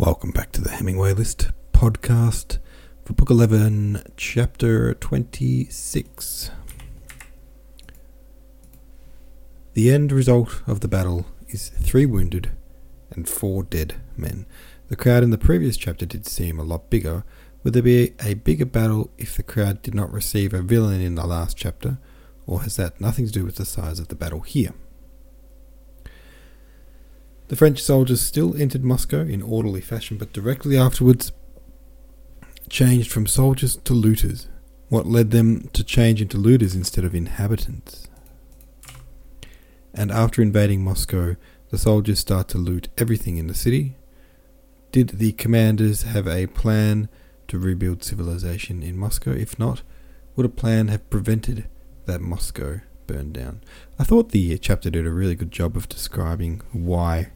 Welcome back to the Hemingway List podcast for Book 11, Chapter 26. The end result of the battle is three wounded and four dead men. The crowd in the previous chapter did seem a lot bigger. Would there be a bigger battle if the crowd did not receive a villain in the last chapter, or has that nothing to do with the size of the battle here? The French soldiers still entered Moscow in orderly fashion, but directly afterwards changed from soldiers to looters. What led them to change into looters instead of inhabitants? And after invading Moscow, the soldiers start to loot everything in the city. Did the commanders have a plan to rebuild civilization in Moscow? If not, would a plan have prevented that Moscow burned down? I thought the uh, chapter did a really good job of describing why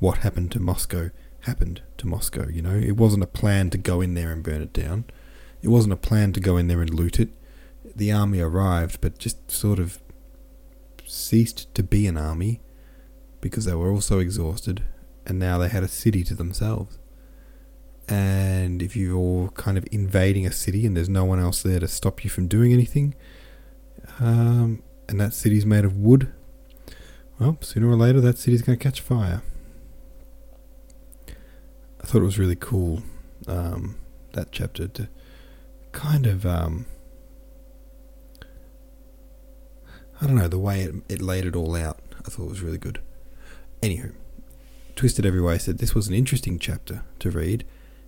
what happened to Moscow happened to Moscow. You know, it wasn't a plan to go in there and burn it down. It wasn't a plan to go in there and loot it. The army arrived, but just sort of ceased to be an army because they were all so exhausted, and now they had a city to themselves. And if you're kind of invading a city and there's no one else there to stop you from doing anything, um, and that city's made of wood, well, sooner or later that city's going to catch fire. I thought it was really cool um, that chapter to kind of um, I don't know the way it, it laid it all out. I thought it was really good. Anywho, Twisted Every Way said this was an interesting chapter to read.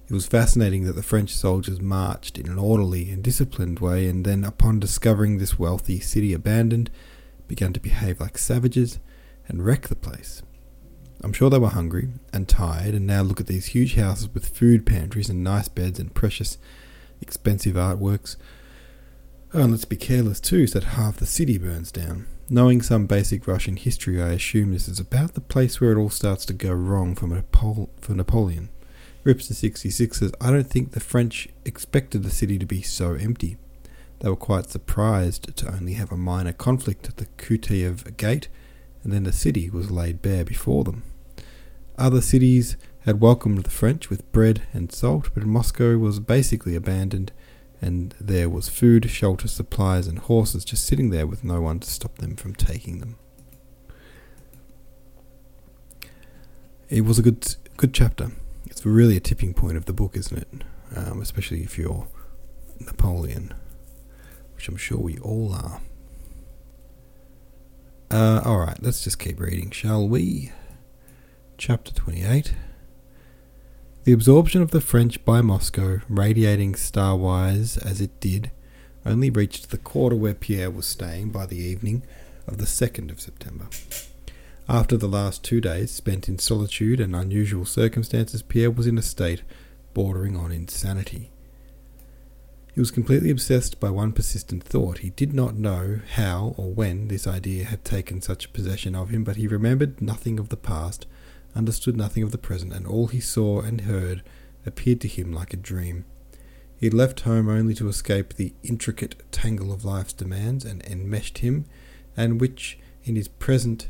It was fascinating that the French soldiers marched in an orderly and disciplined way, and then, upon discovering this wealthy city abandoned, began to behave like savages and wreck the place. I'm sure they were hungry and tired, and now look at these huge houses with food pantries and nice beds and precious, expensive artworks. Oh, and let's be careless too, so that half the city burns down. Knowing some basic Russian history, I assume this is about the place where it all starts to go wrong for, Napole- for Napoleon. Ripster66 says, I don't think the French expected the city to be so empty. They were quite surprised to only have a minor conflict at the Kutyev Gate, and then the city was laid bare before them. Other cities had welcomed the French with bread and salt, but Moscow was basically abandoned, and there was food, shelter, supplies, and horses just sitting there with no one to stop them from taking them. It was a good good chapter. It's really a tipping point of the book, isn't it? Um, especially if you're Napoleon, which I'm sure we all are. Uh, all right, let's just keep reading, shall we? Chapter 28 The absorption of the French by Moscow, radiating starwise as it did, only reached the quarter where Pierre was staying by the evening of the 2nd of September. After the last two days spent in solitude and unusual circumstances, Pierre was in a state bordering on insanity. He was completely obsessed by one persistent thought. He did not know how or when this idea had taken such possession of him, but he remembered nothing of the past understood nothing of the present, and all he saw and heard appeared to him like a dream. He had left home only to escape the intricate tangle of life's demands and enmeshed him, and which, in his present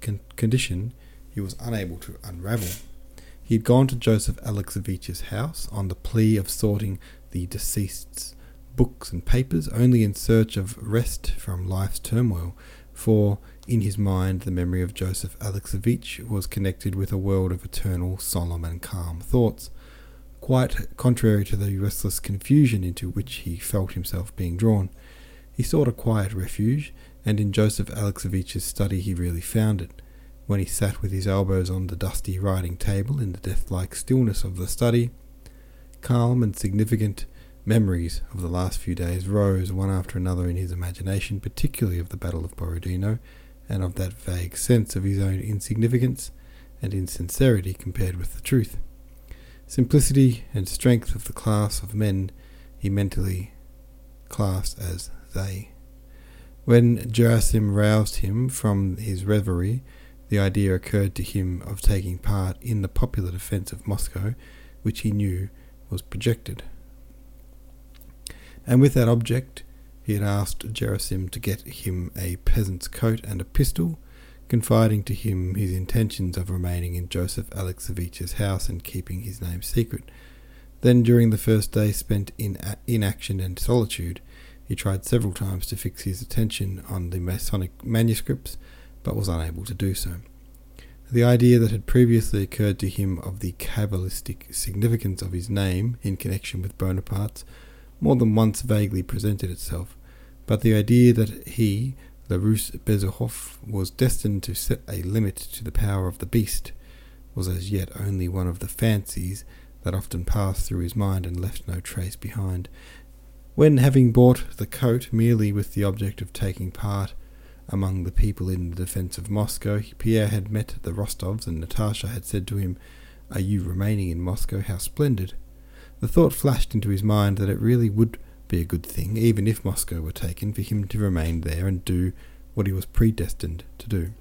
con- condition, he was unable to unravel. He had gone to Joseph Alexeyevich's house on the plea of sorting the deceased's books and papers, only in search of rest from life's turmoil, for in his mind, the memory of Joseph Alexeyevich was connected with a world of eternal, solemn, and calm thoughts, quite contrary to the restless confusion into which he felt himself being drawn. He sought a quiet refuge, and in Joseph Alexeyevich's study he really found it. When he sat with his elbows on the dusty writing table in the death-like stillness of the study, calm and significant memories of the last few days rose one after another in his imagination, particularly of the Battle of Borodino, and of that vague sense of his own insignificance and insincerity compared with the truth. Simplicity and strength of the class of men he mentally classed as they. When Gerasim roused him from his reverie, the idea occurred to him of taking part in the popular defense of Moscow, which he knew was projected. And with that object, he had asked Gerasim to get him a peasant's coat and a pistol, confiding to him his intentions of remaining in Joseph Alexeyevich's house and keeping his name secret. Then, during the first day spent in inaction and solitude, he tried several times to fix his attention on the Masonic manuscripts, but was unable to do so. The idea that had previously occurred to him of the cabalistic significance of his name in connection with Bonaparte's more than once vaguely presented itself, but the idea that he, L'russe Bezukhov, was destined to set a limit to the power of the beast was as yet only one of the fancies that often passed through his mind and left no trace behind. When, having bought the coat merely with the object of taking part among the people in the defence of Moscow, Pierre had met the Rostovs, and Natasha had said to him, Are you remaining in Moscow? How splendid! The thought flashed into his mind that it really would be a good thing, even if Moscow were taken, for him to remain there and do what he was predestined to do.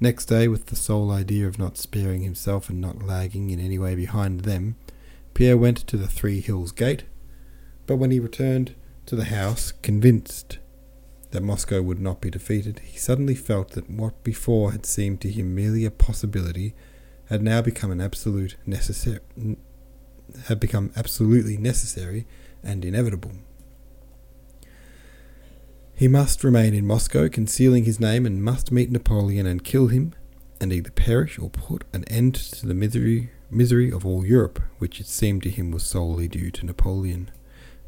Next day, with the sole idea of not sparing himself and not lagging in any way behind them, Pierre went to the Three Hills Gate, but when he returned to the house, convinced that Moscow would not be defeated, he suddenly felt that what before had seemed to him merely a possibility had now become an absolute necessary had become absolutely necessary and inevitable. He must remain in Moscow, concealing his name, and must meet Napoleon and kill him, and either perish or put an end to the misery, misery of all Europe, which it seemed to him was solely due to Napoleon.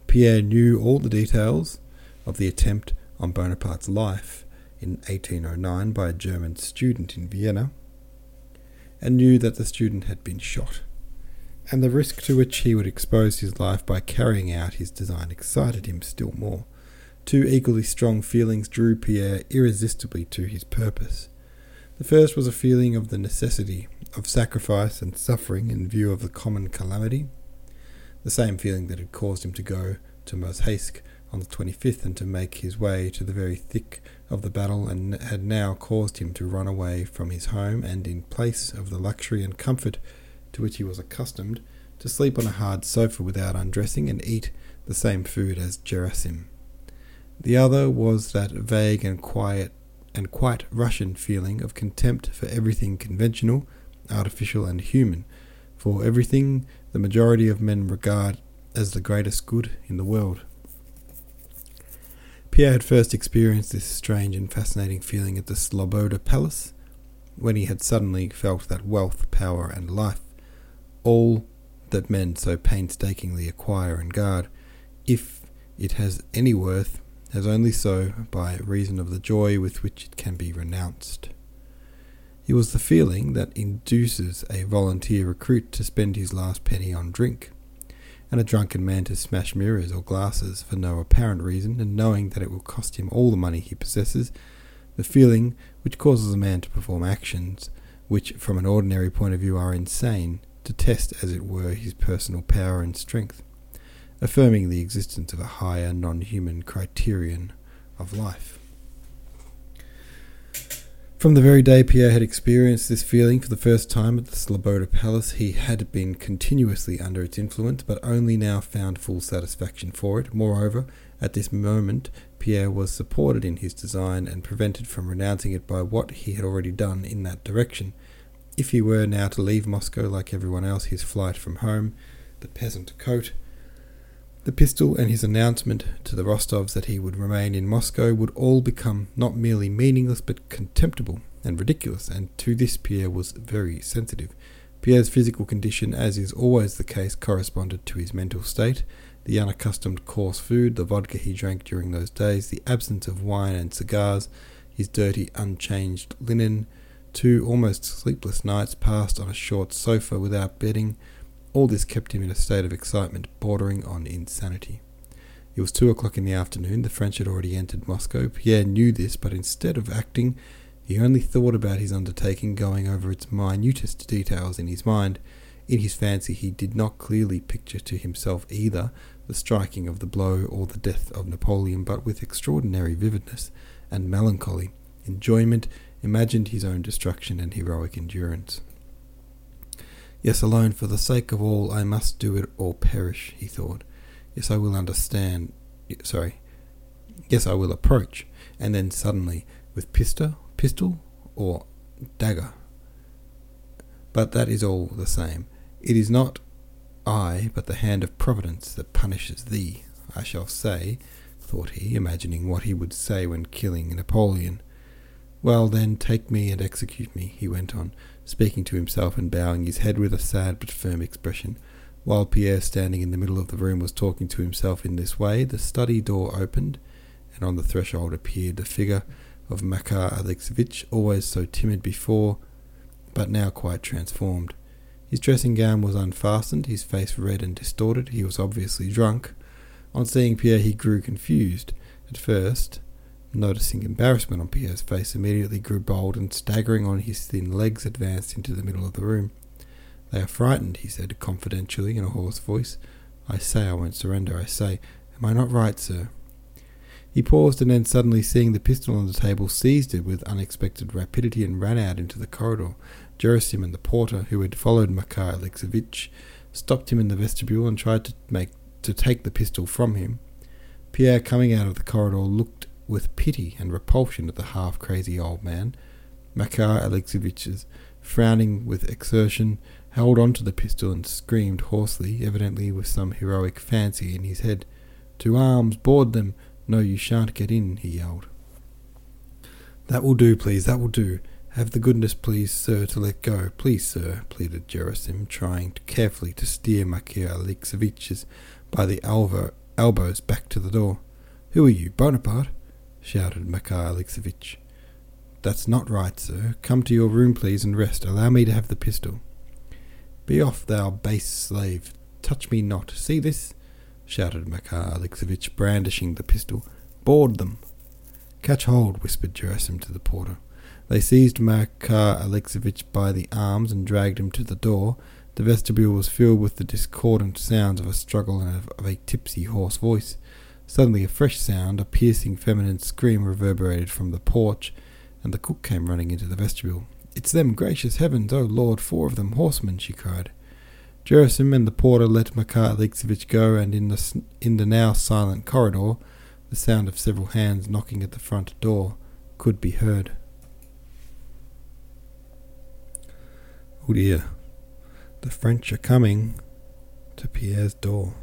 Pierre knew all the details of the attempt on Bonaparte's life in 1809 by a German student in Vienna, and knew that the student had been shot, and the risk to which he would expose his life by carrying out his design excited him still more. Two equally strong feelings drew Pierre irresistibly to his purpose. The first was a feeling of the necessity of sacrifice and suffering in view of the common calamity, the same feeling that had caused him to go to Mozhaisk on the 25th and to make his way to the very thick of the battle, and had now caused him to run away from his home, and in place of the luxury and comfort to which he was accustomed, to sleep on a hard sofa without undressing and eat the same food as Gerasim. The other was that vague and quiet and quite Russian feeling of contempt for everything conventional, artificial, and human, for everything the majority of men regard as the greatest good in the world. Pierre had first experienced this strange and fascinating feeling at the Sloboda Palace, when he had suddenly felt that wealth, power, and life, all that men so painstakingly acquire and guard, if it has any worth, has only so by reason of the joy with which it can be renounced. It was the feeling that induces a volunteer recruit to spend his last penny on drink, and a drunken man to smash mirrors or glasses for no apparent reason, and knowing that it will cost him all the money he possesses, the feeling which causes a man to perform actions which, from an ordinary point of view, are insane, to test, as it were, his personal power and strength, affirming the existence of a higher non human criterion of life. From the very day Pierre had experienced this feeling for the first time at the Sloboda Palace, he had been continuously under its influence, but only now found full satisfaction for it. Moreover, at this moment, Pierre was supported in his design and prevented from renouncing it by what he had already done in that direction. If he were now to leave Moscow like everyone else, his flight from home, the peasant coat, the pistol and his announcement to the Rostovs that he would remain in Moscow would all become not merely meaningless but contemptible and ridiculous, and to this Pierre was very sensitive. Pierre's physical condition, as is always the case, corresponded to his mental state. The unaccustomed coarse food, the vodka he drank during those days, the absence of wine and cigars, his dirty, unchanged linen, two almost sleepless nights passed on a short sofa without bedding, all this kept him in a state of excitement bordering on insanity. It was two o'clock in the afternoon. The French had already entered Moscow. Pierre knew this, but instead of acting, he only thought about his undertaking, going over its minutest details in his mind. In his fancy, he did not clearly picture to himself either the striking of the blow or the death of Napoleon, but with extraordinary vividness and melancholy enjoyment imagined his own destruction and heroic endurance. Yes, alone, for the sake of all, I must do it or perish, he thought. Yes, I will understand. Sorry. Yes, I will approach. And then suddenly, with pistol, pistol or dagger. But that is all the same. It is not I, but the hand of Providence that punishes thee, I shall say, thought he, imagining what he would say when killing Napoleon. Well, then, take me and execute me, he went on, speaking to himself and bowing his head with a sad but firm expression. While Pierre, standing in the middle of the room, was talking to himself in this way, the study door opened, and on the threshold appeared the figure of Makar Alexeyevich, always so timid before, but now quite transformed. His dressing gown was unfastened, his face red and distorted, he was obviously drunk. On seeing Pierre, he grew confused. At first, noticing embarrassment on Pierre's face, immediately grew bold and staggering on his thin legs, advanced into the middle of the room. They are frightened, he said confidentially in a hoarse voice. I say I won't surrender, I say. Am I not right, sir? He paused and then, suddenly seeing the pistol on the table, seized it with unexpected rapidity and ran out into the corridor. Gerasim and the porter, who had followed Makar Alexeyevich, stopped him in the vestibule and tried to make to take the pistol from him. Pierre, coming out of the corridor, looked with pity and repulsion at the half crazy old man. Makar Alexeyevich, frowning with exertion, held on to the pistol and screamed hoarsely, evidently with some heroic fancy in his head. To arms, board them! No, you shan't get in, he yelled. That will do, please, that will do. Have the goodness, please, sir, to let go. Please, sir, pleaded Gerasim, trying carefully to steer Makar Alexeyevich by the elbow, elbows back to the door. Who are you, Bonaparte? Shouted Makar Alexeyevich. That's not right, sir. Come to your room, please, and rest. Allow me to have the pistol. Be off, thou base slave. Touch me not. See this? shouted Makar Alexeyevich, brandishing the pistol. Board them. Catch hold, whispered Gerasim to the porter. They seized Makar Alexeyevich by the arms and dragged him to the door. The vestibule was filled with the discordant sounds of a struggle and of, of a tipsy, hoarse voice. Suddenly, a fresh sound, a piercing feminine scream, reverberated from the porch, and the cook came running into the vestibule. It's them, gracious heavens! Oh, Lord, four of them, horsemen! she cried. Gerasim and the porter let Makar Alexeyevich go, and in the, in the now silent corridor, the sound of several hands knocking at the front door could be heard. Oh dear, the French are coming to Pierre's door.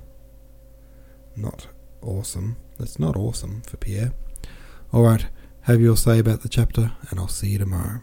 Not awesome. That's not awesome for Pierre. Alright, have your say about the chapter, and I'll see you tomorrow.